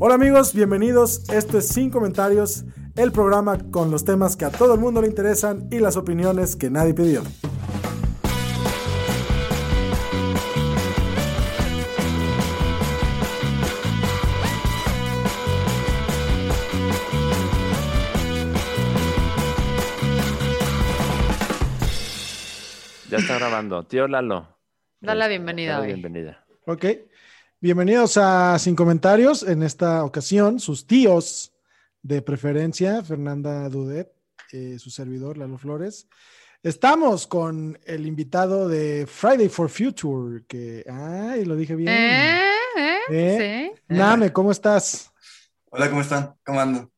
Hola amigos, bienvenidos. Esto es Sin Comentarios, el programa con los temas que a todo el mundo le interesan y las opiniones que nadie pidió. Ya está grabando. Tío Lalo. Dale la bienvenida. Dale hoy. bienvenida. Ok. Bienvenidos a Sin Comentarios. En esta ocasión, sus tíos de preferencia, Fernanda Dudet, eh, su servidor, Lalo Flores. Estamos con el invitado de Friday for Future, que, ay, lo dije bien. ¿Eh? ¿Eh? ¿Eh? Sí. Name, ¿cómo estás? Hola, ¿cómo están? ¿Cómo ando?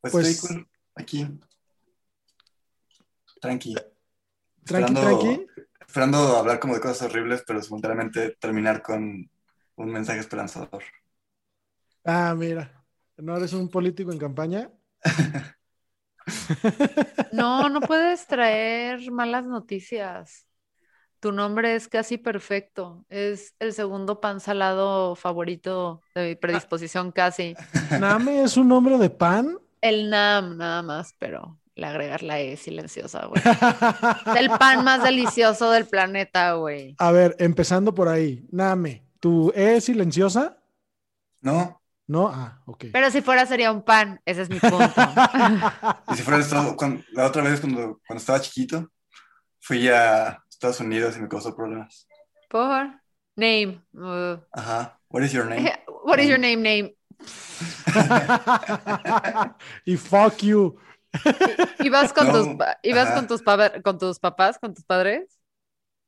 Pues, Pues- estoy cool, aquí. Tranqui. Tranqui, Esperando- tranqui. Esperando hablar como de cosas horribles, pero simultáneamente terminar con un mensaje esperanzador. Ah, mira, ¿no eres un político en campaña? No, no puedes traer malas noticias. Tu nombre es casi perfecto. Es el segundo pan salado favorito de mi predisposición casi. Name es un nombre de pan. El NAM nada más, pero le agregar la E silenciosa, güey. El pan más delicioso del planeta, güey. A ver, empezando por ahí. Name, ¿tu E es silenciosa? ¿No? No, ah, ok. Pero si fuera sería un pan, ese es mi punto. Y si fuera cuando- la otra vez cuando, cuando estaba chiquito, fui a Estados Unidos y me causó problemas. Por name. uh, Ajá. What is your name? what is your name, name? y fuck you. ¿Ibas con No, tus, ibas con tus, con tus papás, con tus padres?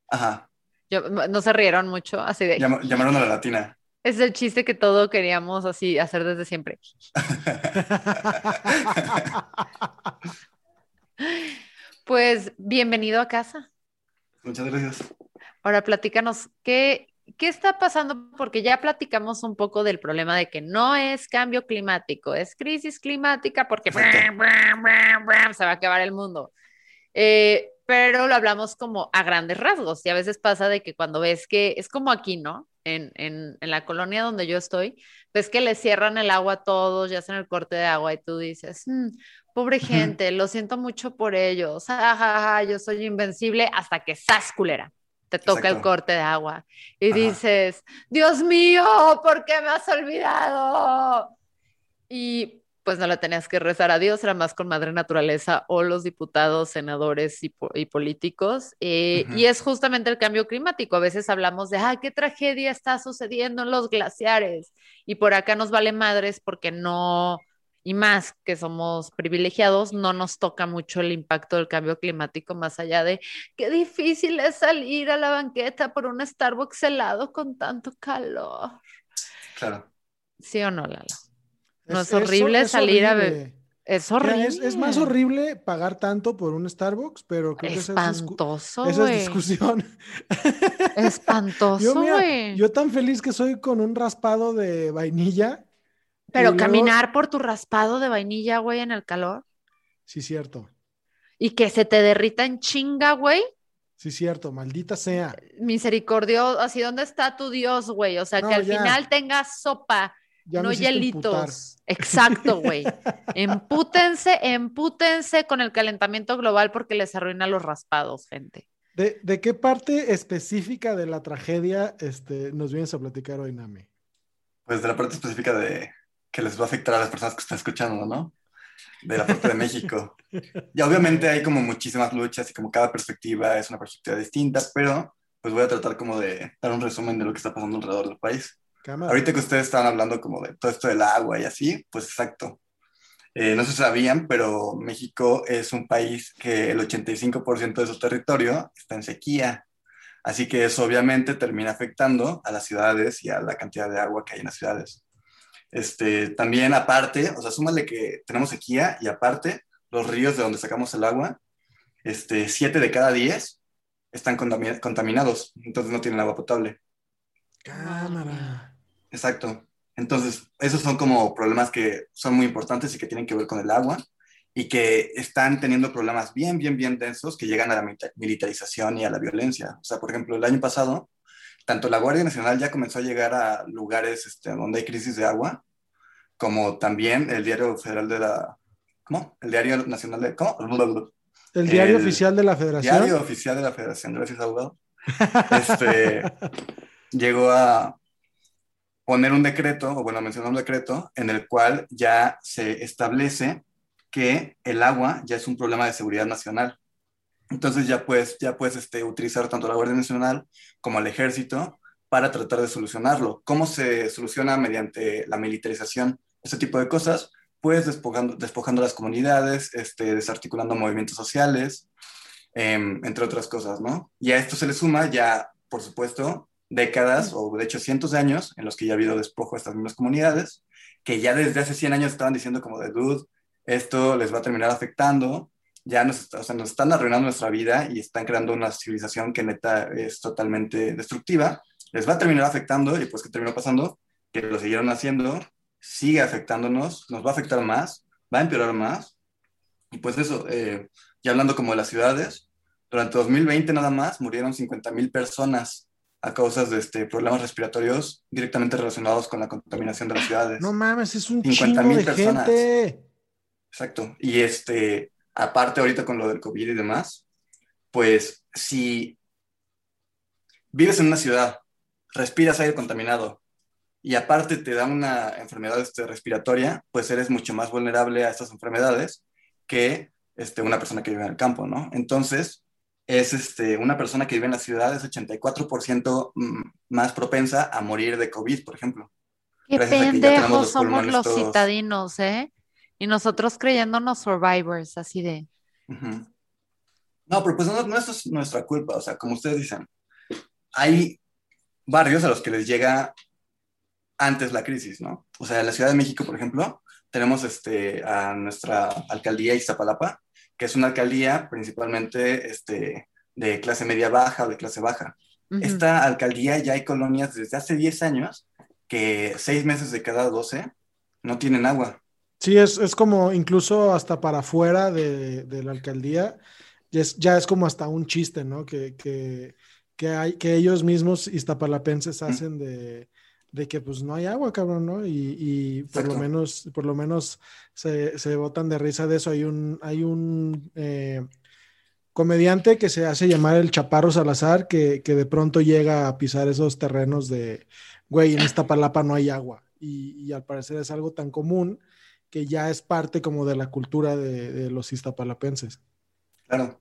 Ajá. Yo- no se rieron mucho, así de, Llam- llamaron a la latina. es el chiste que todo queríamos así hacer desde siempre. Pues bienvenido a casa. Muchas gracias. Ahora platícanos, ¿qué, qué está pasando? Porque ya platicamos un poco del problema de que no es cambio climático, es crisis climática porque se va a acabar el mundo. Eh, pero lo hablamos como a grandes rasgos y a veces pasa de que cuando ves que es como aquí, ¿no? En, en, en la colonia donde yo estoy, ves que le cierran el agua a todos, ya hacen el corte de agua y tú dices, "Mm, pobre gente, lo siento mucho por ellos, ja, ja, yo soy invencible hasta que sas culera, te toca el Exacto. corte de agua y Ajá. dices, Dios mío, ¿por qué me has olvidado? Y pues no le tenías que rezar a Dios, era más con madre naturaleza o los diputados, senadores y, po- y políticos. Eh. Y es justamente el cambio climático. A veces hablamos de, ah, qué tragedia está sucediendo en los glaciares. Y por acá nos vale madres porque no, y más que somos privilegiados, no nos toca mucho el impacto del cambio climático, más allá de qué difícil es salir a la banqueta por un Starbucks helado con tanto calor. Claro. ¿Sí o no, Lalo? No es horrible salir a ver-. Es horrible. Es, es más horrible pagar tanto por un Starbucks, pero creo que esa es, discu- Espantoso, esa discusión. Espantoso, Yo, mira, yo tan feliz que soy con un raspado de vainilla. Pero luego- caminar por tu raspado de vainilla, güey, en el calor Sí, cierto. y que se te derrita en chinga, güey. Sí, cierto. Maldita sea. Misericordio, así, ¿dónde está tu Dios, güey? O sea, No, que al ya. final tengas sopa, Ya no hielitos. Exacto, güey. Empútense, empútense con el calentamiento global porque les arruina los raspados, gente. ¿De, de qué parte específica de la tragedia este, nos vienes a platicar hoy, Nami? Pues de la parte específica de que les va a afectar a las personas que están escuchando, ¿no? De la parte de México. Y obviamente hay como muchísimas luchas y como cada perspectiva es una perspectiva distinta, pero pues voy a tratar como de dar un resumen de lo que está pasando alrededor del país. Cámara. Ahorita que ustedes estaban hablando como de todo esto del agua y así, pues exacto. Eh, no se sabían, pero México es un país que el 85% de su territorio está en sequía. Así que eso obviamente termina afectando a las ciudades y a la cantidad de agua que hay en las ciudades. Este, también aparte, o sea, súmale que tenemos sequía y aparte los ríos de donde sacamos el agua, este, siete de cada diez están contaminados, entonces no tienen agua potable. Cámara. Exacto. Entonces, esos son como problemas que son muy importantes y que tienen que ver con el agua y que están teniendo problemas bien, bien, bien densos que llegan a la militarización y a la violencia. O sea, por ejemplo, el año pasado, tanto la Guardia Nacional ya comenzó a llegar a lugares este, donde hay crisis de agua, como también el Diario Federal de la... ¿Cómo? El Diario Nacional de... ¿Cómo? El Diario Oficial de la Federación. Diario Oficial de la Federación, gracias, abogado. Este, llegó a poner un decreto, o bueno, mencionar un decreto, en el cual ya se establece que el agua ya es un problema de seguridad nacional. Entonces ya puedes, ya puedes este, utilizar tanto la Guardia Nacional como el Ejército para tratar de solucionarlo. ¿Cómo se soluciona mediante la militarización? Ese tipo de cosas, pues despojando, despojando las comunidades, este, desarticulando movimientos sociales, em, entre otras cosas, ¿no? Y a esto se le suma ya, por supuesto, décadas o de hecho cientos de años en los que ya ha habido despojo de estas mismas comunidades, que ya desde hace 100 años estaban diciendo como de, dude, esto les va a terminar afectando, ya nos, o sea, nos están arruinando nuestra vida y están creando una civilización que neta es totalmente destructiva, les va a terminar afectando y pues ¿qué terminó pasando? Que lo siguieron haciendo, sigue afectándonos, nos va a afectar más, va a empeorar más. Y pues eso, eh, ya hablando como de las ciudades, durante 2020 nada más murieron 50 mil personas a causa de este, problemas respiratorios directamente relacionados con la contaminación de las ciudades. No mames, es un chingo de personas. gente. Exacto. Y este, aparte ahorita con lo del COVID y demás, pues si vives en una ciudad, respiras aire contaminado y aparte te da una enfermedad este, respiratoria, pues eres mucho más vulnerable a estas enfermedades que este, una persona que vive en el campo, ¿no? Entonces, es este, una persona que vive en la ciudad es 84% más propensa a morir de COVID, por ejemplo. Qué pendejos somos los citadinos, ¿eh? Y nosotros creyéndonos survivors, así de. No, pero pues no, no es nuestra culpa, o sea, como ustedes dicen, hay barrios a los que les llega antes la crisis, ¿no? O sea, en la Ciudad de México, por ejemplo, tenemos este, a nuestra alcaldía Iztapalapa, que es una alcaldía principalmente este, de clase media baja o de clase baja. Esta alcaldía ya hay colonias desde hace 10 años que seis meses de cada 12 no tienen agua. Sí, es, es como incluso hasta para afuera de, de la alcaldía, ya es, ya es, como hasta un chiste, ¿no? Que, que, que, hay, que ellos mismos iztapalapenses hacen de, de, que pues no hay agua, cabrón, ¿no? Y, y por lo menos, por lo menos se, se botan de risa de eso. Hay un, hay un eh, comediante que se hace llamar el Chaparro Salazar, que, que de pronto llega a pisar esos terrenos de, güey, en Iztapalapa no hay agua. Y, y al parecer es algo tan común que ya es parte como de la cultura de, los iztapalapenses. Claro.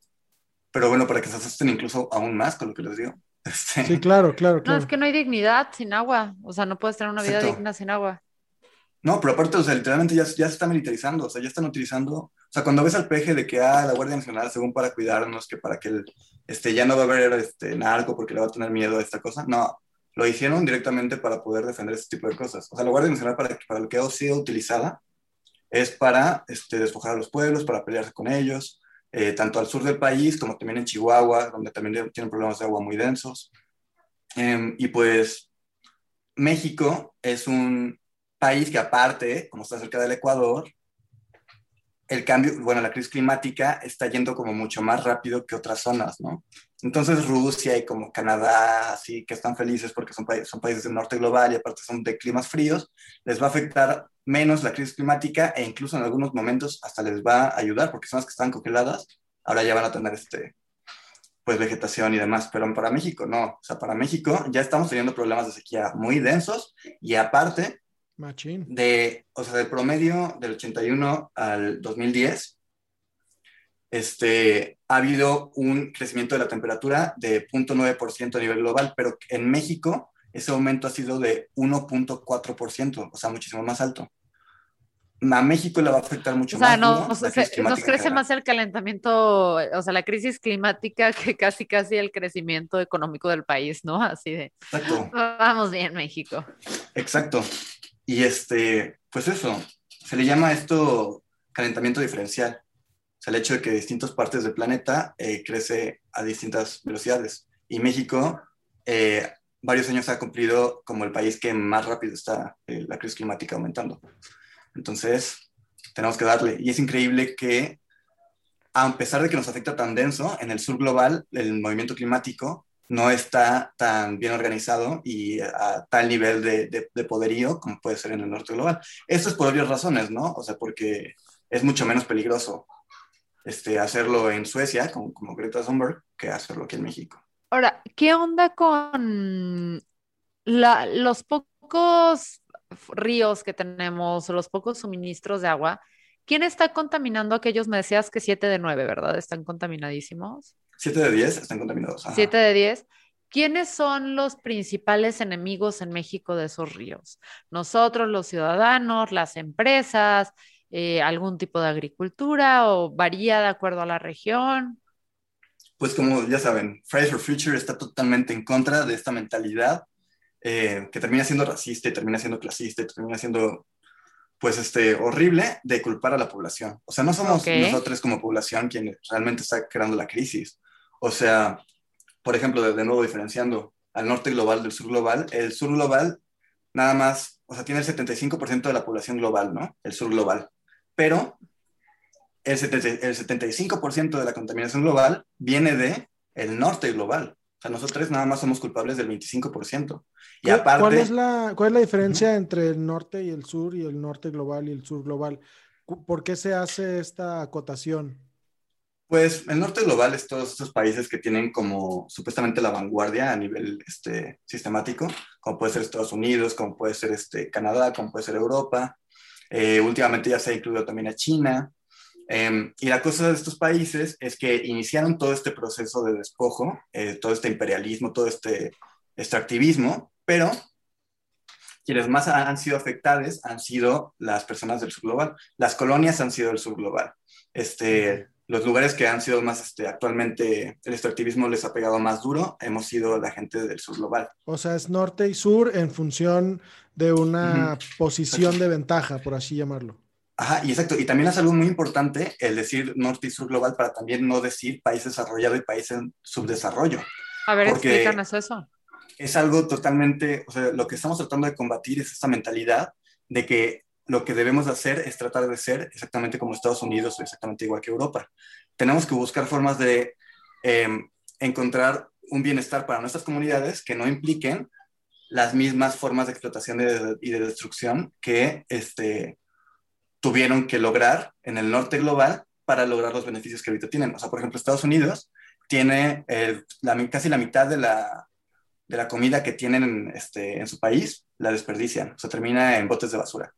Pero bueno, para que se asusten incluso aún más con lo que les digo. Este, sí, claro, claro, No, es que no hay dignidad sin agua. O sea, no puedes tener una vida digna sin agua. No, pero aparte, o sea, literalmente ya, ya se está militarizando, o sea, ya están utilizando, o sea, cuando ves al peje de que, ah, la Guardia Nacional, según para cuidarnos, que para que el, este, ya no va a haber este, narco porque le va a tener miedo a esta cosa, no, lo hicieron directamente para poder defender este tipo de cosas. O sea, la Guardia Nacional para, para lo que ha sido utilizada es para este, despojar a los pueblos, para pelearse con ellos, eh, tanto al sur del país como también en Chihuahua, donde también tienen problemas de agua muy densos. Em, y pues México es un país que aparte, como está cerca del Ecuador, el cambio, bueno, la crisis climática está yendo como mucho más rápido que otras zonas, ¿no? Entonces Rusia y como Canadá, así que están felices porque son, son países del norte global y aparte son de climas fríos, les va a afectar menos la crisis climática e incluso en algunos momentos hasta les va a ayudar porque son las que están congeladas, ahora ya van a tener este, pues vegetación y demás, pero para México no, o sea, para México ya estamos teniendo problemas de sequía muy densos y aparte de, o sea, del promedio del 81 al 2010, este, ha habido un crecimiento de la temperatura de 0.9% a nivel global, pero en México ese aumento ha sido de 1.4%, o sea, muchísimo más alto. a México le va a afectar mucho O sea, más. no, duro o sea, la crisis se- climática nos crece más el calentamiento, o sea, la crisis climática que casi casi el crecimiento económico del país, ¿no? Así de, Exacto. vamos bien, México. Exacto. Y este, pues eso, se le llama esto calentamiento diferencial. O sea, el hecho de que distintas partes del planeta eh, crece a distintas velocidades. Y México, eh, varios años ha cumplido como el país que más rápido está eh, la crisis climática aumentando. Entonces, tenemos que darle. Y es increíble que, a pesar de que nos afecta tan denso, en el sur global, el movimiento climático no está tan bien organizado y a tal nivel de, de, de, poderío como puede ser en el norte global. Esto es por obvias razones, ¿no? O sea, porque es mucho menos peligroso este, hacerlo en Suecia, como, como Greta Thunberg, que hacerlo aquí en México. Ahora, ¿qué onda con la, los pocos ríos que tenemos, los pocos suministros de agua? ¿Quién está contaminando aquellos? Me decías que 7 de 9, ¿verdad? Están contaminadísimos. 7 de 10 están contaminados. 7 de 10. ¿Quiénes son los principales enemigos en México de esos ríos? Nosotros, los ciudadanos, las empresas, eh, algún tipo de agricultura o varía de acuerdo a la región. Pues como ya saben, Fridays for Future está totalmente en contra de esta mentalidad eh, que termina siendo racista y termina siendo clasista y termina siendo pues este, horrible de culpar a la población. O sea, no somos Okay. nosotros como población quienes realmente está creando la crisis. O sea, por ejemplo, de, de nuevo diferenciando al norte global del sur global, el sur global nada más, o sea, tiene el 75% de la población global, ¿no? El sur global. Pero el, 70 el 75% de la contaminación global viene de el norte global. O sea, nosotros nada más somos culpables del 25%. Y ¿Cuál, aparte... cuál es la, ¿Cuál es la diferencia entre el norte y el sur y el norte global y el sur global? ¿Por qué se hace esta acotación? Pues el norte global es todos estos países que tienen como supuestamente la vanguardia a nivel este, sistemático, como puede ser Estados Unidos, como puede ser este, Canadá, como puede ser Europa. Eh, últimamente ya se ha incluido también a China. Eh, y la cosa de estos países es que iniciaron todo este proceso de despojo, eh, todo este imperialismo, todo este extractivismo, pero quienes más han sido afectadas han sido las personas del sur global. Las colonias han sido del sur global. Este, los lugares que han sido más, este, actualmente el extractivismo les ha pegado más duro, hemos sido la gente del sur global. O sea, es norte y sur en función de una posición de ventaja, por así llamarlo. Ajá, y exacto. Y también es algo muy importante el decir norte y sur global para también no decir país desarrollado y país en subdesarrollo. A ver, Porque- explícanos eso. Es algo totalmente, o sea, lo que estamos tratando de combatir es esta mentalidad de que lo que debemos de hacer es tratar de ser exactamente como Estados Unidos o exactamente igual que Europa. Tenemos que buscar formas de eh, encontrar un bienestar para nuestras comunidades que no impliquen las mismas formas de explotación y de, destrucción que este, tuvieron que lograr en el norte global para lograr los beneficios que ahorita tienen. O sea, por ejemplo, Estados Unidos tiene casi la mitad de la, de la comida que tienen en, este, en su país, la desperdician, o sea, termina en botes de basura.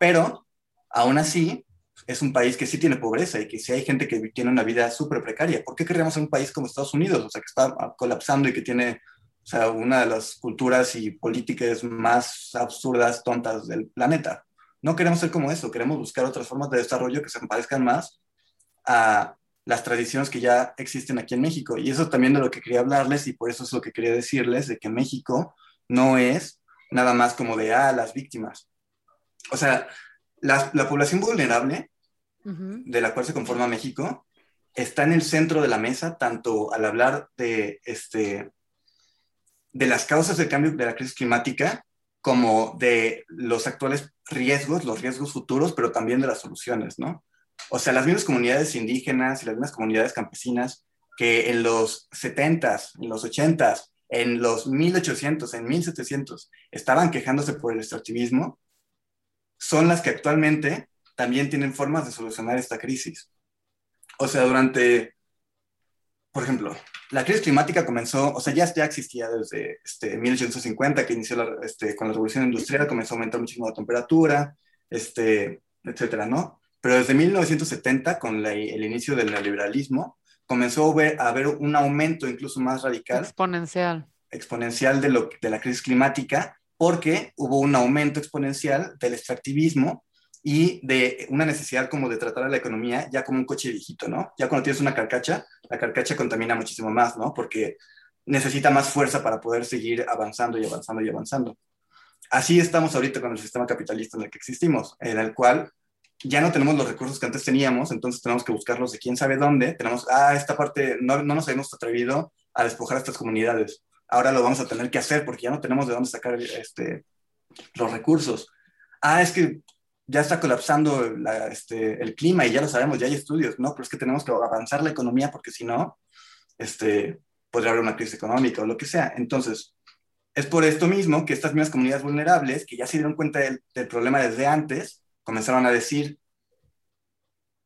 Pero, aún así, es un país que sí tiene pobreza y que sí hay gente que tiene una vida súper precaria. ¿Por qué querríamos un país como Estados Unidos? O sea, que está colapsando y que tiene o sea, una de las culturas y políticas más absurdas, tontas del planeta. No queremos ser como eso, queremos buscar otras formas de desarrollo que se parezcan más a las tradiciones que ya existen aquí en México. Y eso también de lo que quería hablarles y por eso es lo que quería decirles, de que México no es nada más como de, ah, las víctimas. O sea, la, la población vulnerable de la cual se conforma México está en el centro de la mesa, tanto al hablar de, este, de las causas del cambio de la crisis climática, como de los actuales riesgos, los riesgos futuros, pero también de las soluciones, ¿no? O sea, las mismas comunidades indígenas y las mismas comunidades campesinas que en los 70s, en los 80s, en los 1800, en 1700, estaban quejándose por el extractivismo, son las que actualmente también tienen formas de solucionar esta crisis. O sea, durante, por ejemplo, la crisis climática comenzó, o sea, ya, ya existía desde este, 1850, que inició la, este, con la revolución industrial, comenzó a aumentar muchísimo la temperatura, este, etcétera, ¿no? Pero desde 1970, con la- el inicio del neoliberalismo, comenzó a ver- a haber un aumento incluso más radical Exponencial. exponencial de, lo, de la crisis climática porque hubo un aumento exponencial del extractivismo y de una necesidad como de tratar a la economía ya como un coche viejito, ¿no? Ya cuando tienes una carcacha, la carcacha contamina muchísimo más, ¿no? Porque necesita más fuerza para poder seguir avanzando y avanzando y avanzando. Así estamos ahorita con el sistema capitalista en el que existimos, en el cual ya no tenemos los recursos que antes teníamos, entonces tenemos que buscarlos de quién sabe dónde. Tenemos, ah, esta parte, no, no nos hemos atrevido a despojar a estas comunidades. Ahora lo vamos a tener que hacer porque ya no tenemos de dónde sacar este, los recursos. Ah, es que ya está colapsando este, el clima y ya lo sabemos, ya hay estudios, ¿no? Pero es que tenemos que avanzar la economía porque si no, este, podría haber una crisis económica o lo que sea. Entonces, es por esto mismo que estas mismas comunidades vulnerables, que ya se dieron cuenta del, problema desde antes, comenzaron a decir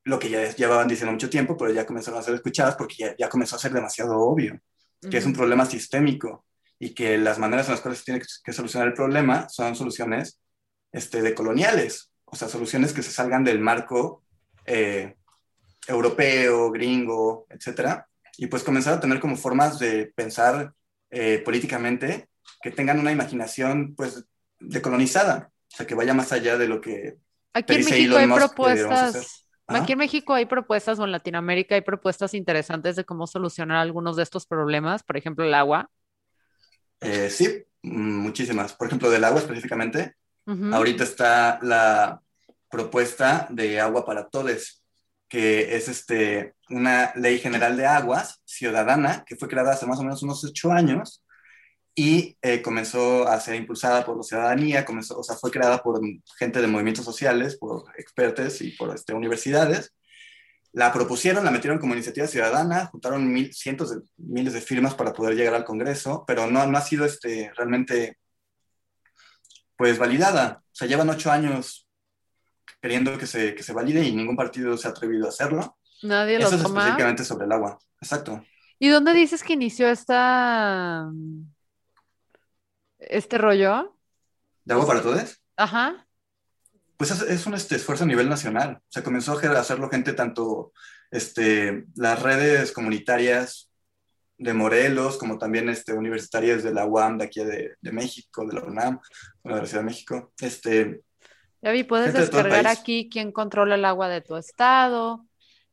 lo que ya llevaban diciendo mucho tiempo, pero ya comenzaron a ser escuchadas porque ya, ya comenzó a ser demasiado obvio, que es un problema sistémico y que las maneras en las cuales se tiene que, solucionar el problema son soluciones este, de coloniales, o sea, soluciones que se salgan del marco eh, europeo, gringo, etcétera, y pues comenzar a tener como formas de pensar eh, políticamente que tengan una imaginación pues decolonizada, o sea, que vaya más allá de lo que... Aquí en México hay propuestas, aquí en México hay propuestas o en Latinoamérica hay propuestas interesantes de cómo solucionar algunos de estos problemas, por ejemplo, el agua. Eh, sí, muchísimas. Por ejemplo, del agua específicamente. Ahorita está la propuesta de agua para todos, que es este, una ley general de aguas ciudadana que fue creada hace más o menos unos ocho años y eh, comenzó a ser impulsada por la ciudadanía, comenzó, o sea, fue creada por gente de movimientos sociales, por expertos y por este, universidades. La propusieron, la metieron como iniciativa ciudadana, juntaron mil, cientos de miles de firmas para poder llegar al Congreso, pero no, no ha sido este, realmente pues validada. O sea, llevan ocho años queriendo que se, que se valide y ningún partido se ha atrevido a hacerlo. Nadie lo Eso toma. es específicamente sobre el agua. Exacto. ¿Y dónde dices que inició esta este rollo? ¿De agua para todos? Ajá. Pues es, es un este, esfuerzo a nivel nacional. Se comenzó a hacerlo gente tanto este, las redes comunitarias de Morelos, como también este, universitarias de la UAM de aquí de, de México, de la UNAM, de la Universidad de México. Este, ya vi, puedes descargar aquí quién controla el agua de tu estado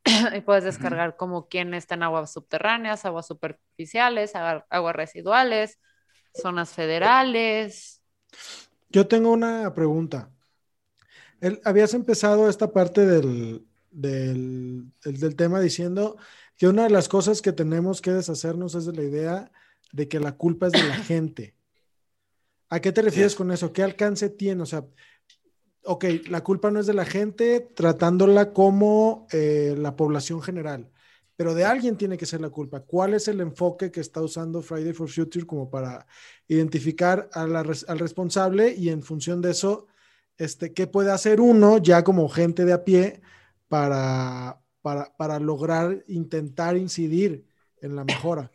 y puedes descargar como quién está en aguas subterráneas, aguas superficiales, aguas residuales, zonas federales. Yo tengo una pregunta. habías empezado esta parte del, del, del, tema diciendo que una de las cosas que tenemos que deshacernos es de la idea de que la culpa es de la gente. ¿A qué te refieres con eso? ¿Qué alcance tiene? O sea, ok, la culpa no es de la gente tratándola como eh, la población general, pero de alguien tiene que ser la culpa. ¿Cuál es el enfoque que está usando Friday for Future como para identificar al responsable y en función de eso, este, qué puede hacer uno ya como gente de a pie para, para, para lograr intentar incidir en la mejora?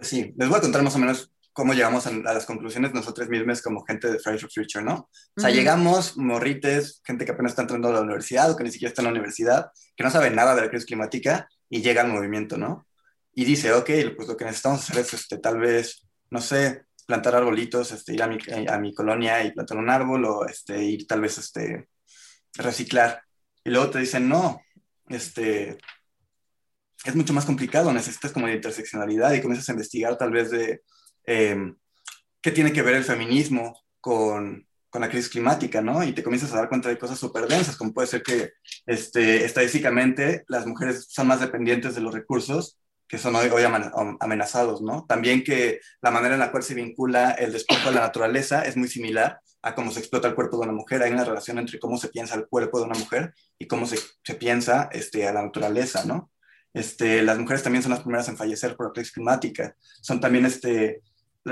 Sí, les voy a contar más o menos cómo llegamos a, las conclusiones nosotros mismos como gente de Fridays for Future, ¿no? O sea, llegamos morrites, gente que apenas está entrando a la universidad o que ni siquiera está en la universidad, que no sabe nada de la crisis climática y llega al movimiento, ¿no? Y dice, ok, pues lo que necesitamos hacer es este, tal vez, no sé, plantar arbolitos, este, ir a mi, a mi colonia y plantar un árbol o este, ir tal vez este, reciclar. Y luego te dicen, no, este, es mucho más complicado, necesitas como de interseccionalidad y comienzas a investigar tal vez de Em, qué tiene que ver el feminismo con, con, la crisis climática, ¿no? Y te comienzas a dar cuenta de cosas súper densas, como puede ser que este, estadísticamente las mujeres son más dependientes de los recursos que son hoy, hoy amenazados, ¿no? También que la manera en la cual se vincula el despojo a la naturaleza es muy similar a cómo se explota el cuerpo de una mujer. Hay una relación entre cómo se piensa el cuerpo de una mujer y cómo se, se piensa este, a la naturaleza, ¿no? Este, las mujeres también son las primeras en fallecer por la crisis climática. Son también este,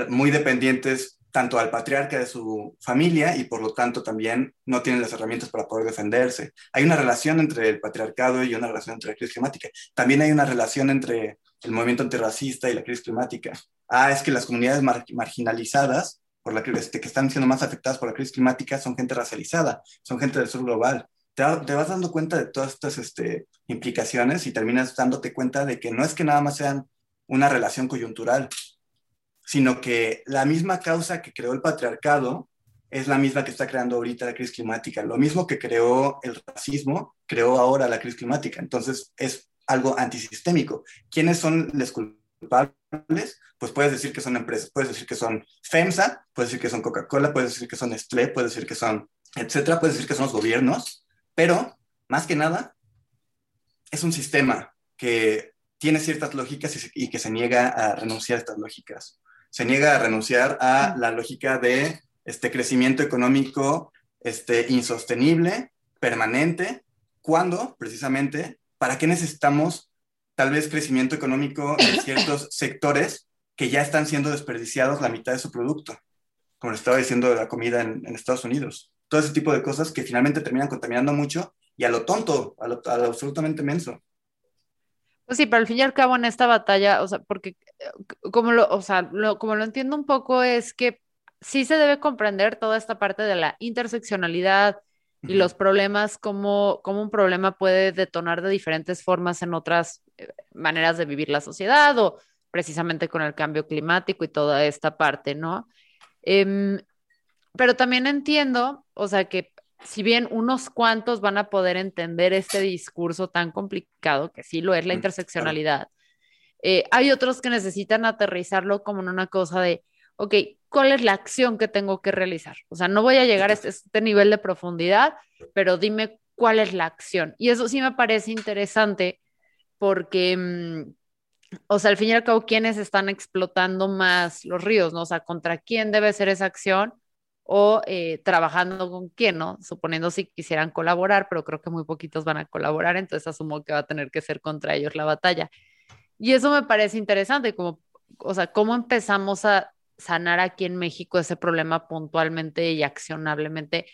muy dependientes tanto al patriarca de su familia y por lo tanto también no tienen las herramientas para poder defenderse. Hay una relación entre el patriarcado y una relación entre la crisis climática. También hay una relación entre el movimiento antirracista y la crisis climática. Ah, es que las comunidades marginalizadas por la, este, que están siendo más afectadas por la crisis climática son gente racializada, son gente del sur global. Te, vas dando cuenta de todas estas este, implicaciones y terminas dándote cuenta de que no es que nada más sean una relación coyuntural, sino que la misma causa que creó el patriarcado es la misma que está creando ahorita la crisis climática. Lo mismo que creó el racismo, creó ahora la crisis climática. Entonces es algo antisistémico. ¿Quiénes son los culpables? Pues puedes decir que son empresas, puedes decir que son FEMSA, puedes decir que son Coca-Cola, puedes decir que son Nestlé, puedes decir que son, etcétera, puedes decir que son los gobiernos, pero más que nada es un sistema que tiene ciertas lógicas y, que se niega a renunciar a estas lógicas. Se niega a renunciar a la lógica de este crecimiento económico este, insostenible, permanente, cuando precisamente, ¿para qué necesitamos tal vez crecimiento económico en ciertos sectores que ya están siendo desperdiciados la mitad de su producto? Como les estaba diciendo de la comida en, Estados Unidos. Todo ese tipo de cosas que finalmente terminan contaminando mucho y a lo tonto, a lo, a lo absolutamente menso. Pues sí, pero al fin y al cabo en esta batalla, o sea, porque eh, como lo, o sea, como lo entiendo un poco es que sí se debe comprender toda esta parte de la interseccionalidad y los problemas, como, como un problema puede detonar de diferentes formas en otras eh, maneras de vivir la sociedad o precisamente con el cambio climático y toda esta parte, ¿no? Em, pero también entiendo, o sea, que si bien unos cuantos van a poder entender este discurso tan complicado, que sí lo es la mm, interseccionalidad, eh, hay otros que necesitan aterrizarlo como en una cosa de, ok, ¿cuál es la acción que tengo que realizar? O sea, no voy a llegar a este, este nivel de profundidad, pero dime cuál es la acción. Y eso sí me parece interesante porque, mm, o sea, al fin y al cabo, ¿quiénes están explotando más los ríos? ¿no? O sea, ¿contra quién debe ser esa acción? O eh, trabajando con quién, ¿no? Suponiendo si quisieran colaborar, pero creo que muy poquitos van a colaborar, entonces asumo que va a tener que ser contra ellos la batalla. Y eso me parece interesante, como, o sea, cómo empezamos a sanar aquí en México ese problema puntualmente y accionablemente,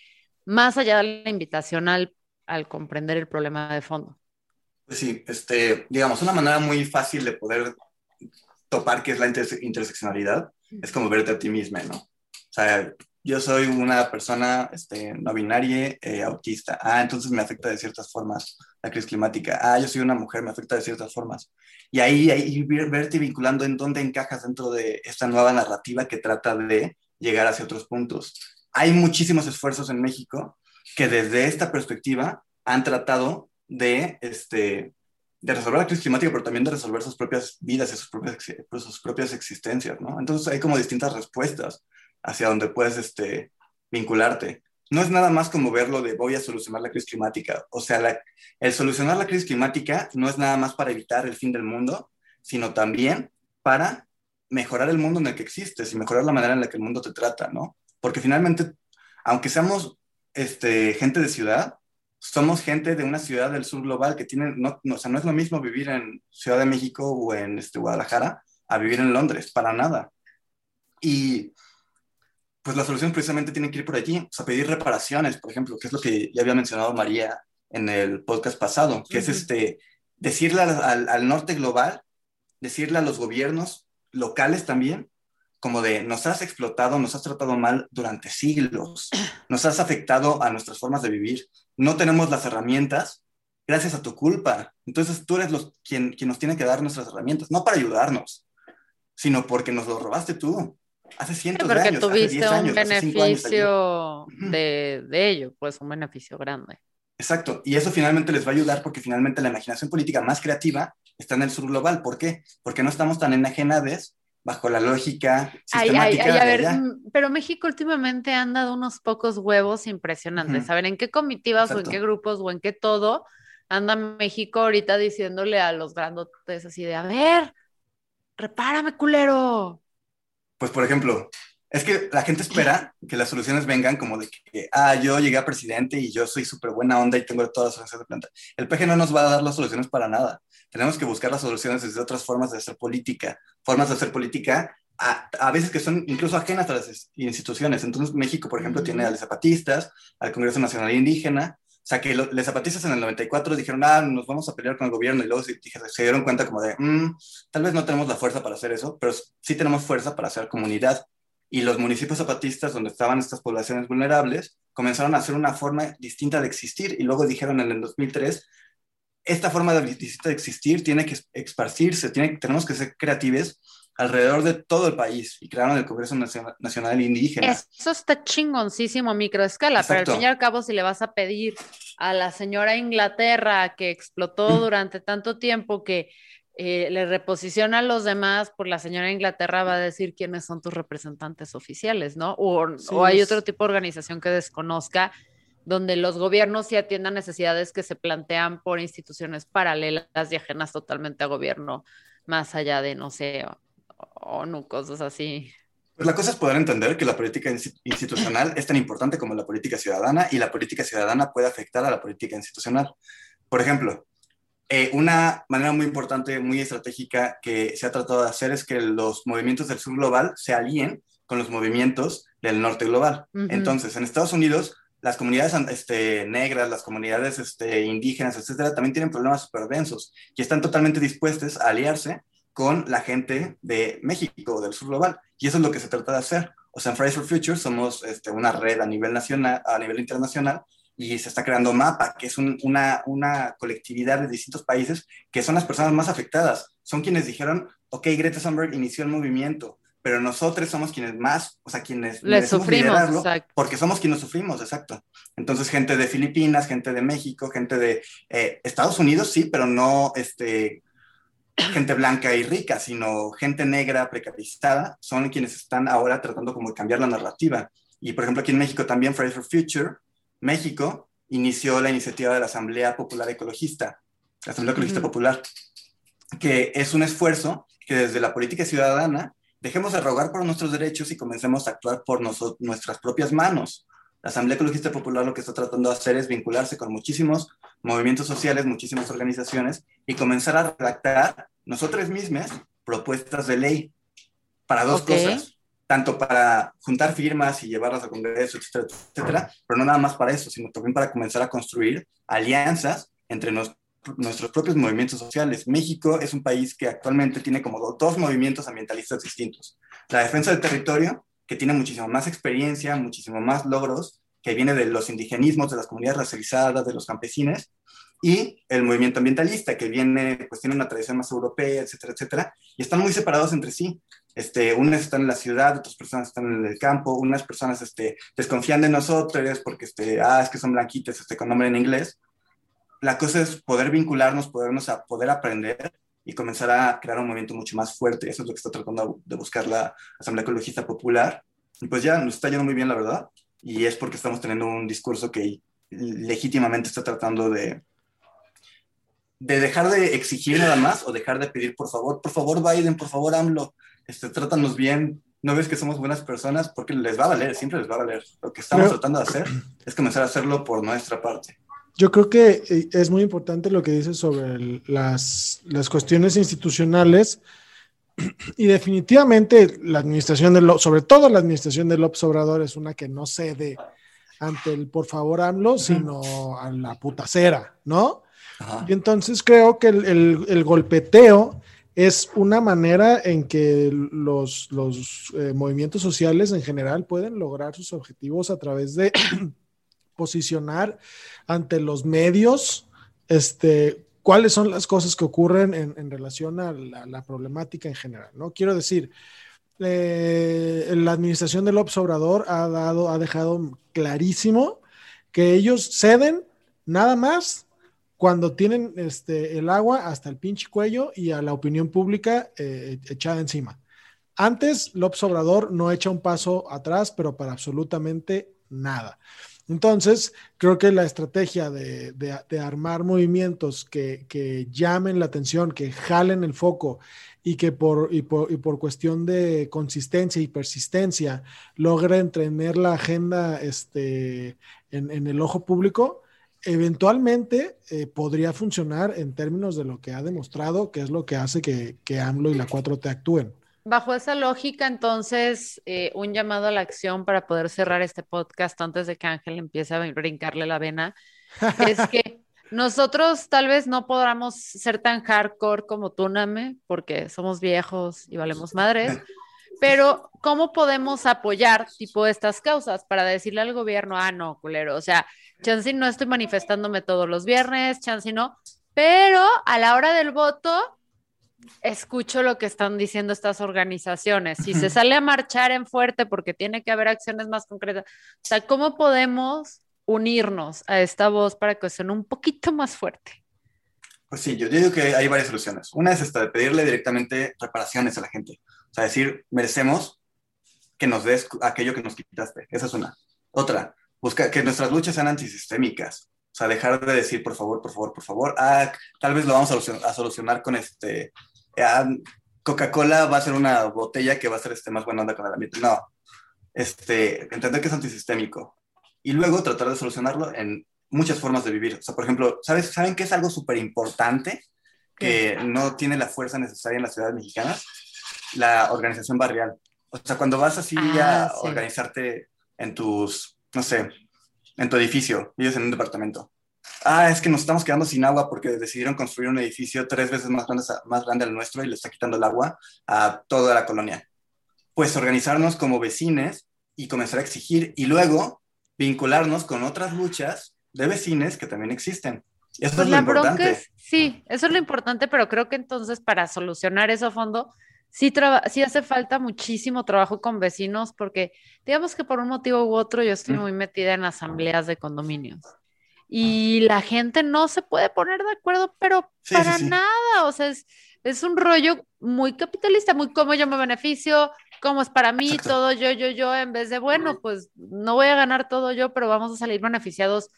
más allá de la invitación al, al comprender el problema de fondo. Pues sí, este, digamos, una manera muy fácil de poder topar qué es la interseccionalidad es como verte a ti misma, ¿no? O sea, yo soy una persona este, no binaria, eh, autista. Ah, entonces me afecta de ciertas formas la crisis climática. Ah, yo soy una mujer, me afecta de ciertas formas. Y ahí, ahí verte vinculando en dónde encajas dentro de esta nueva narrativa que trata de llegar hacia otros puntos. Hay muchísimos esfuerzos en México que desde esta perspectiva han tratado de, este, de resolver la crisis climática, pero también de resolver sus propias vidas y sus propias, sus propias existencias, ¿no? Entonces hay como distintas respuestas hacia donde puedes este, vincularte. No es nada más como verlo de voy a solucionar la crisis climática. O sea, el solucionar la crisis climática no es nada más para evitar el fin del mundo, sino también para mejorar el mundo en el que existes y mejorar la manera en la que el mundo te trata, ¿no? Porque finalmente, aunque seamos este, gente de ciudad, somos gente de una ciudad del sur global que tiene, no, no, o sea, no es lo mismo vivir en Ciudad de México o en este, Guadalajara a vivir en Londres, para nada. Y pues la solución precisamente tiene que ir por allí, o sea, pedir reparaciones, por ejemplo, que es lo que ya había mencionado María en el podcast pasado, que es este, decirle al, al, norte global, decirle a los gobiernos locales también, como de, nos has explotado, nos has tratado mal durante siglos, nos has afectado a nuestras formas de vivir, no tenemos las herramientas gracias a tu culpa. Entonces tú eres los, quien, quien nos tiene que dar nuestras herramientas, no para ayudarnos, sino porque nos lo robaste tú hace cientos de años. Porque tuviste un beneficio de, de, ello, pues un beneficio grande. Exacto, y eso finalmente les va a ayudar porque finalmente la imaginación política más creativa está en el sur global. ¿Por qué? Porque no estamos tan enajenados bajo la lógica sistemática. Ay, a ver, mm, pero México últimamente han dado unos pocos huevos impresionantes. ¿Saben en qué comitivas o en qué grupos o en qué todo anda México ahorita diciéndole a los grandotes así de, a ver, repárame, culero. Pues, por ejemplo, es que la gente espera que las soluciones vengan como de que, ah, yo llegué a presidente y yo soy súper buena onda y tengo todas las soluciones de planta. El PG no nos va a dar las soluciones para nada. Tenemos que buscar las soluciones desde otras formas de hacer política, formas de hacer política a, a, veces que son incluso ajenas a las instituciones. Entonces, México, por ejemplo, tiene a los zapatistas, al Congreso Nacional Indígena, o sea, que los zapatistas en el 94 dijeron, ah, nos vamos a pelear con el gobierno, y luego se, se dieron cuenta como de, mm, tal vez no tenemos la fuerza para hacer eso, pero sí tenemos fuerza para hacer comunidad. Y los municipios zapatistas, donde estaban estas poblaciones vulnerables, comenzaron a hacer una forma distinta de existir, y luego dijeron en el 2003, esta forma de, distinta de existir tiene que esparcirse, tiene, tenemos que ser creativos alrededor de todo el país y crearon el Congreso Nacional, Nacional Indígena. Eso está chingoncísimo a microescala, pero al fin y al cabo, si le vas a pedir a la señora Inglaterra que explotó durante tanto tiempo que eh, le reposiciona a los demás, pues la señora Inglaterra va a decir quiénes son tus representantes oficiales, ¿no? O, Sí, o hay es- otro tipo de organización que desconozca, donde los gobiernos sí atiendan necesidades que se plantean por instituciones paralelas y ajenas totalmente a gobierno, más allá de, no sé, o, o cosas así. Pues la cosa es poder entender que la política insti- institucional es tan importante como la política ciudadana y la política ciudadana puede afectar a la política institucional. Por ejemplo, eh, una manera muy importante, muy estratégica que se ha tratado de hacer es que los movimientos del sur global se alíen con los movimientos del norte global. Entonces, en Estados Unidos, las comunidades este, negras, las comunidades este, indígenas, etcétera, también tienen problemas súper densos y están totalmente dispuestas a aliarse con la gente de México, del sur global. Y eso es lo que se trata de hacer. O sea, en Fridays for Future somos este, una red a nivel nacional, a nivel internacional, y se está creando MAPA, que es un- una, una colectividad de distintos países que son las personas más afectadas. Son quienes dijeron, ok, Greta Thunberg inició el movimiento, pero nosotros somos quienes más, o sea, quienes Le merecemos sufrimos, porque somos quienes sufrimos, exacto. Entonces, gente de Filipinas, gente de México, gente de eh, Estados Unidos, sí, pero no este, gente blanca y rica, sino gente negra, precarizada, son quienes están ahora tratando como de cambiar la narrativa. Y, por ejemplo, aquí en México también Fridays for Future, México, inició la iniciativa de la Asamblea Popular Ecologista, la Asamblea Ecologista. Popular, que es un esfuerzo que desde la política ciudadana dejemos de rogar por nuestros derechos y comencemos a actuar por nuestras propias manos. La Asamblea Ecologista Popular lo que está tratando de hacer es vincularse con muchísimos movimientos sociales, muchísimas organizaciones y comenzar a redactar nosotros mismos propuestas de ley para dos cosas, tanto para juntar firmas y llevarlas al Congreso, etcétera, etcétera, pero no nada más para eso, sino también para comenzar a construir alianzas entre nos- nuestros propios movimientos sociales. México es un país que actualmente tiene como do- dos movimientos ambientalistas distintos. La defensa del territorio, que tiene muchísimo más experiencia, muchísimo más logros, que viene de los indigenismos, de las comunidades racializadas, de los campesinos, y el movimiento ambientalista, que viene, pues tiene una tradición más europea, etcétera, etcétera, y están muy separados entre sí. Este, unas están en la ciudad, otras personas están en el campo, unas personas este, desconfían de nosotros porque, este, ah, es que son blanquitos este, con nombre en inglés. La cosa es poder vincularnos, podernos a, poder aprender y comenzar a crear un movimiento mucho más fuerte. Eso es lo que está tratando de buscar la Asamblea Ecologista Popular. Y pues ya nos está yendo muy bien, la verdad. Y es porque estamos teniendo un discurso que legítimamente está tratando de, de dejar de exigir nada más o dejar de pedir, por favor, por favor, Biden, por favor, AMLO, este, trátanos bien. No ves que somos buenas personas porque les va a valer, siempre les va a valer. Lo que estamos Pero- tratando de hacer es comenzar a hacerlo por nuestra parte. Yo creo que eh, es muy importante lo que dices sobre el- las, las cuestiones institucionales y definitivamente la administración de López, sobre todo la administración de López Obrador es una que no cede ante el por favor AMLO, sino a la putacera, ¿no? Ajá. Y entonces creo que el, el- el golpeteo es una manera en que los, los, eh, movimientos sociales en general pueden lograr sus objetivos a través de posicionar ante los medios este, cuáles son las cosas que ocurren en, relación a la, problemática en general. ¿no? Quiero decir, eh, la administración de López Obrador ha, dado, ha dejado clarísimo que ellos ceden nada más cuando tienen este, el agua hasta el pinche cuello y a la opinión pública eh, echada encima. Antes, López Obrador no echa un paso atrás, pero para absolutamente nada. Entonces, creo que la estrategia de, armar movimientos que, llamen la atención, que jalen el foco y que por, y por, y por cuestión de consistencia y persistencia logren tener la agenda este, en, el ojo público, eventualmente eh, podría funcionar en términos de lo que ha demostrado, que es lo que hace que, que AMLO y la 4T actúen. Bajo esa lógica, entonces, eh, un llamado a la acción para poder cerrar este podcast antes de que Ángel empiece a brincarle la vena, es que nosotros tal vez no podamos ser tan hardcore como tú, Name, porque somos viejos y valemos madres, pero ¿cómo podemos apoyar tipo estas causas para decirle al gobierno, ah, no, culero, o sea, chance no estoy manifestándome todos los viernes, chance no, pero a la hora del voto escucho lo que están diciendo estas organizaciones. Si se sale a marchar en fuerte porque tiene que haber acciones más concretas, o sea, ¿cómo podemos unirnos a esta voz para que suene un poquito más fuerte? Pues sí, yo digo que hay varias soluciones. Una es esta de pedirle directamente reparaciones a la gente. O sea, decir, merecemos que nos des aquello que nos quitaste. Esa es una. Otra, buscar que nuestras luchas sean antisistémicas. O sea, dejar de decir, por favor, por favor, por favor. Ah, tal vez lo vamos a solucionar, a solucionar con este. Ah, Coca-Cola va a ser una botella que va a ser este, más buena onda con el ambiente. No. Este, entender que es antisistémico. Y luego tratar de solucionarlo en muchas formas de vivir. O sea, por ejemplo, ¿sabes, ¿saben qué es algo súper importante que no tiene la fuerza necesaria en las ciudades mexicanas? La organización barrial. O sea, cuando vas así Ah, a sí. organizarte en tus, no sé, en tu edificio, vives en un departamento. Ah, es que nos estamos quedando sin agua porque decidieron construir un edificio tres veces más grande, más grande al nuestro y le está quitando el agua a toda la colonia. Pues organizarnos como vecines y comenzar a exigir y luego vincularnos con otras luchas de vecines que también existen. Eso Pues es lo la bronca importante. es, sí, eso es lo importante, pero creo que entonces para solucionar eso a fondo, sí, sí hace falta muchísimo trabajo con vecinos, porque digamos que por un motivo u otro yo estoy Mm. muy metida en asambleas de condominios. Y la gente no se puede poner de acuerdo, pero Sí, sí, para sí. nada, o sea, es, es un rollo muy capitalista, muy cómo yo me beneficio, cómo es para mí, Exacto. todo yo, yo, yo, en vez de, bueno, pues no voy a ganar todo yo, pero vamos a salir beneficiados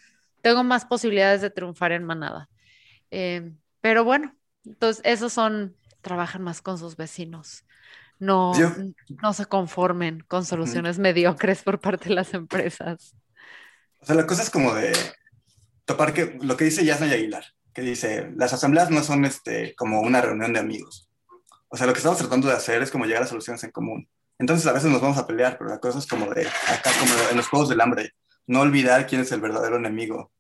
tengo más posibilidades de triunfar en manada. Eh, pero bueno, entonces esos son, trabajan más con sus vecinos. No, Yo- no se conformen con soluciones mediocres por parte de las empresas. O sea, la cosa es como de topar que lo que dice Yasna y Aguilar, que dice, las asambleas no son este, como una reunión de amigos. O sea, lo que estamos tratando de hacer es como llegar a soluciones en común. Entonces a veces nos vamos a pelear, pero la cosa es como de, acá como en los Juegos del Hambre, no olvidar quién es el verdadero enemigo.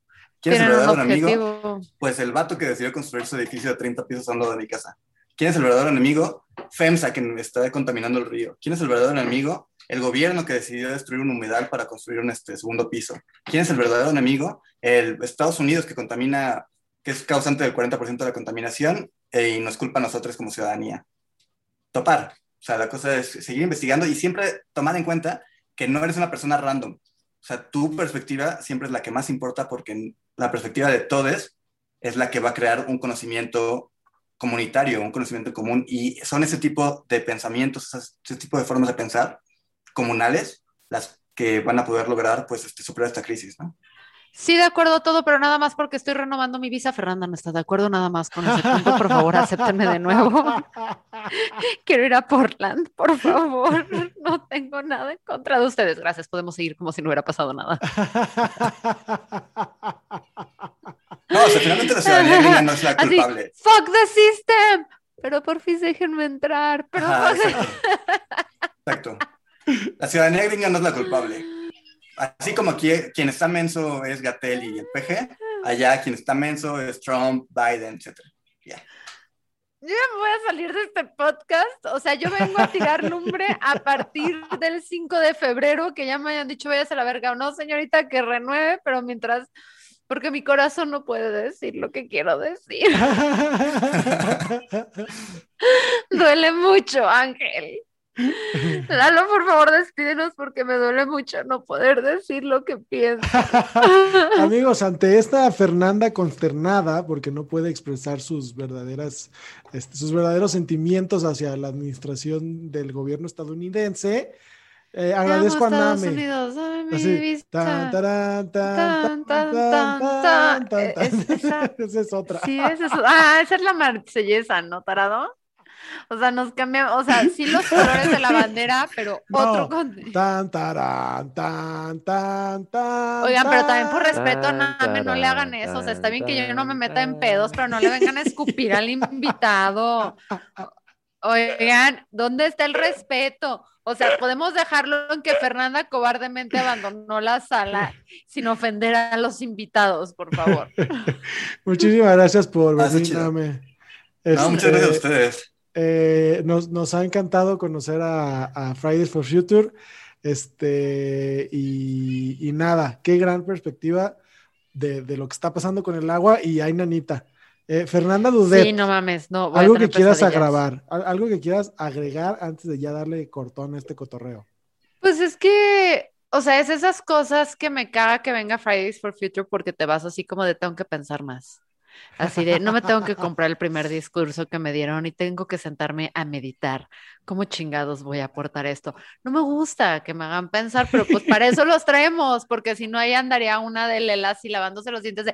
¿Quién es el un verdadero enemigo? Pues el vato que decidió construir su edificio de 30 pisos al lado de mi casa. ¿Quién es el verdadero enemigo? FEMSA, que está contaminando el río. ¿Quién es el verdadero enemigo? El gobierno que decidió destruir un humedal para construir un este, segundo piso. ¿Quién es el verdadero enemigo? El Estados Unidos que contamina, que es causante del 40% de la contaminación eh, y nos culpa a nosotros como ciudadanía. Topar. O sea, la cosa es seguir investigando y siempre tomar en cuenta que no eres una persona random. O sea, tu perspectiva siempre es la que más importa porque la perspectiva de todos es la que va a crear un conocimiento comunitario, un conocimiento común, y son ese tipo de pensamientos, ese tipo de formas de pensar comunales las que van a poder lograr, pues, este, superar esta crisis, ¿no? Sí, de acuerdo todo, pero nada más porque estoy renovando mi visa. Fernanda no está de acuerdo nada más con ese punto. Por favor, acéptenme de nuevo. Quiero ir a Portland, por favor. No tengo nada en contra de ustedes. Gracias. Podemos seguir como si no hubiera pasado nada. No, o sea, finalmente la ciudadanía no es la Así, culpable. Fuck the system. Pero por fin déjenme entrar. Pero Ajá, exacto. Exacto. La ciudadanía gringa no es la culpable. Así como aquí quien está menso es Gatel y el PG, allá quien está menso es Trump, Biden, etc. yo ya me voy a salir de este podcast. O sea, yo vengo a tirar lumbre a partir del 5 de febrero, que ya me hayan dicho, vayas a la verga o no, señorita, que renueve, pero mientras, porque mi corazón no puede decir lo que quiero decir. Duele mucho, Ángel. Lalo, por favor, despídenos porque me duele mucho no poder decir lo que pienso. Amigos, ante esta Fernanda consternada, porque no puede expresar sus verdaderas, este, sus verdaderos sentimientos hacia la administración del gobierno estadounidense, eh, agradezco a Estados Name. Unidos, dame mi Así, tan, tan, Tan, tan, tan, esa- es otra. Sí, esa es, ah, esa es la marsellesa, ¿no, tarado? O sea, nos cambiamos, o sea, sí los colores de la bandera, pero No, otro con... Tan, tarán, tan, tan, tan. Oigan, pero también por respeto, Tan, Name, no le hagan eso. O sea, está bien que yo no me meta en pedos, pero no le vengan a escupir al invitado. Oigan, ¿dónde está el respeto? O sea, podemos dejarlo en que Fernanda cobardemente abandonó la sala sin ofender a los invitados, por favor. Muchísimas gracias por Ah, está venir, chido. Name. No, muchas gracias a Este, ustedes. Eh, nos, nos ha encantado conocer a, a Fridays for Future. Este, y, y nada, qué gran perspectiva de, de lo que está pasando con el agua. Y hay nanita. Eh, Fernanda Dudet, Sí, no mames, no. voy a algo que quieras agravar, al- algo que quieras agregar antes de ya darle cortón a este cotorreo. Pues es que, o sea, es esas cosas que me caga que venga Fridays for Future porque te vas así como de tengo que pensar más. Así de, no me tengo que comprar el primer discurso que me dieron y tengo que sentarme a meditar. ¿Cómo chingados voy a aportar esto? No me gusta que me hagan pensar, pero pues para eso los traemos, porque si no ahí andaría una de Lela así lavándose los dientes de...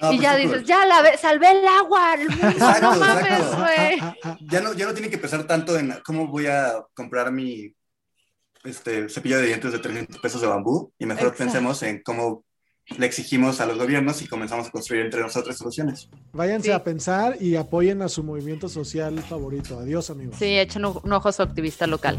No, y pues ya dices, pues, ya la ve- salvé el agua, al mundo, Exacto, no mames, güey. Ah, ah, ah, Ya no, ya no tiene que pensar tanto en cómo voy a comprar mi este, cepillo de dientes de 300 pesos de bambú y mejor Exacto. pensemos en cómo le exigimos a los gobiernos y comenzamos a construir entre nosotros soluciones. Váyanse Sí. a pensar y apoyen a su movimiento social favorito. Adiós, amigos. Sí, echen un, un ojo a su activista local.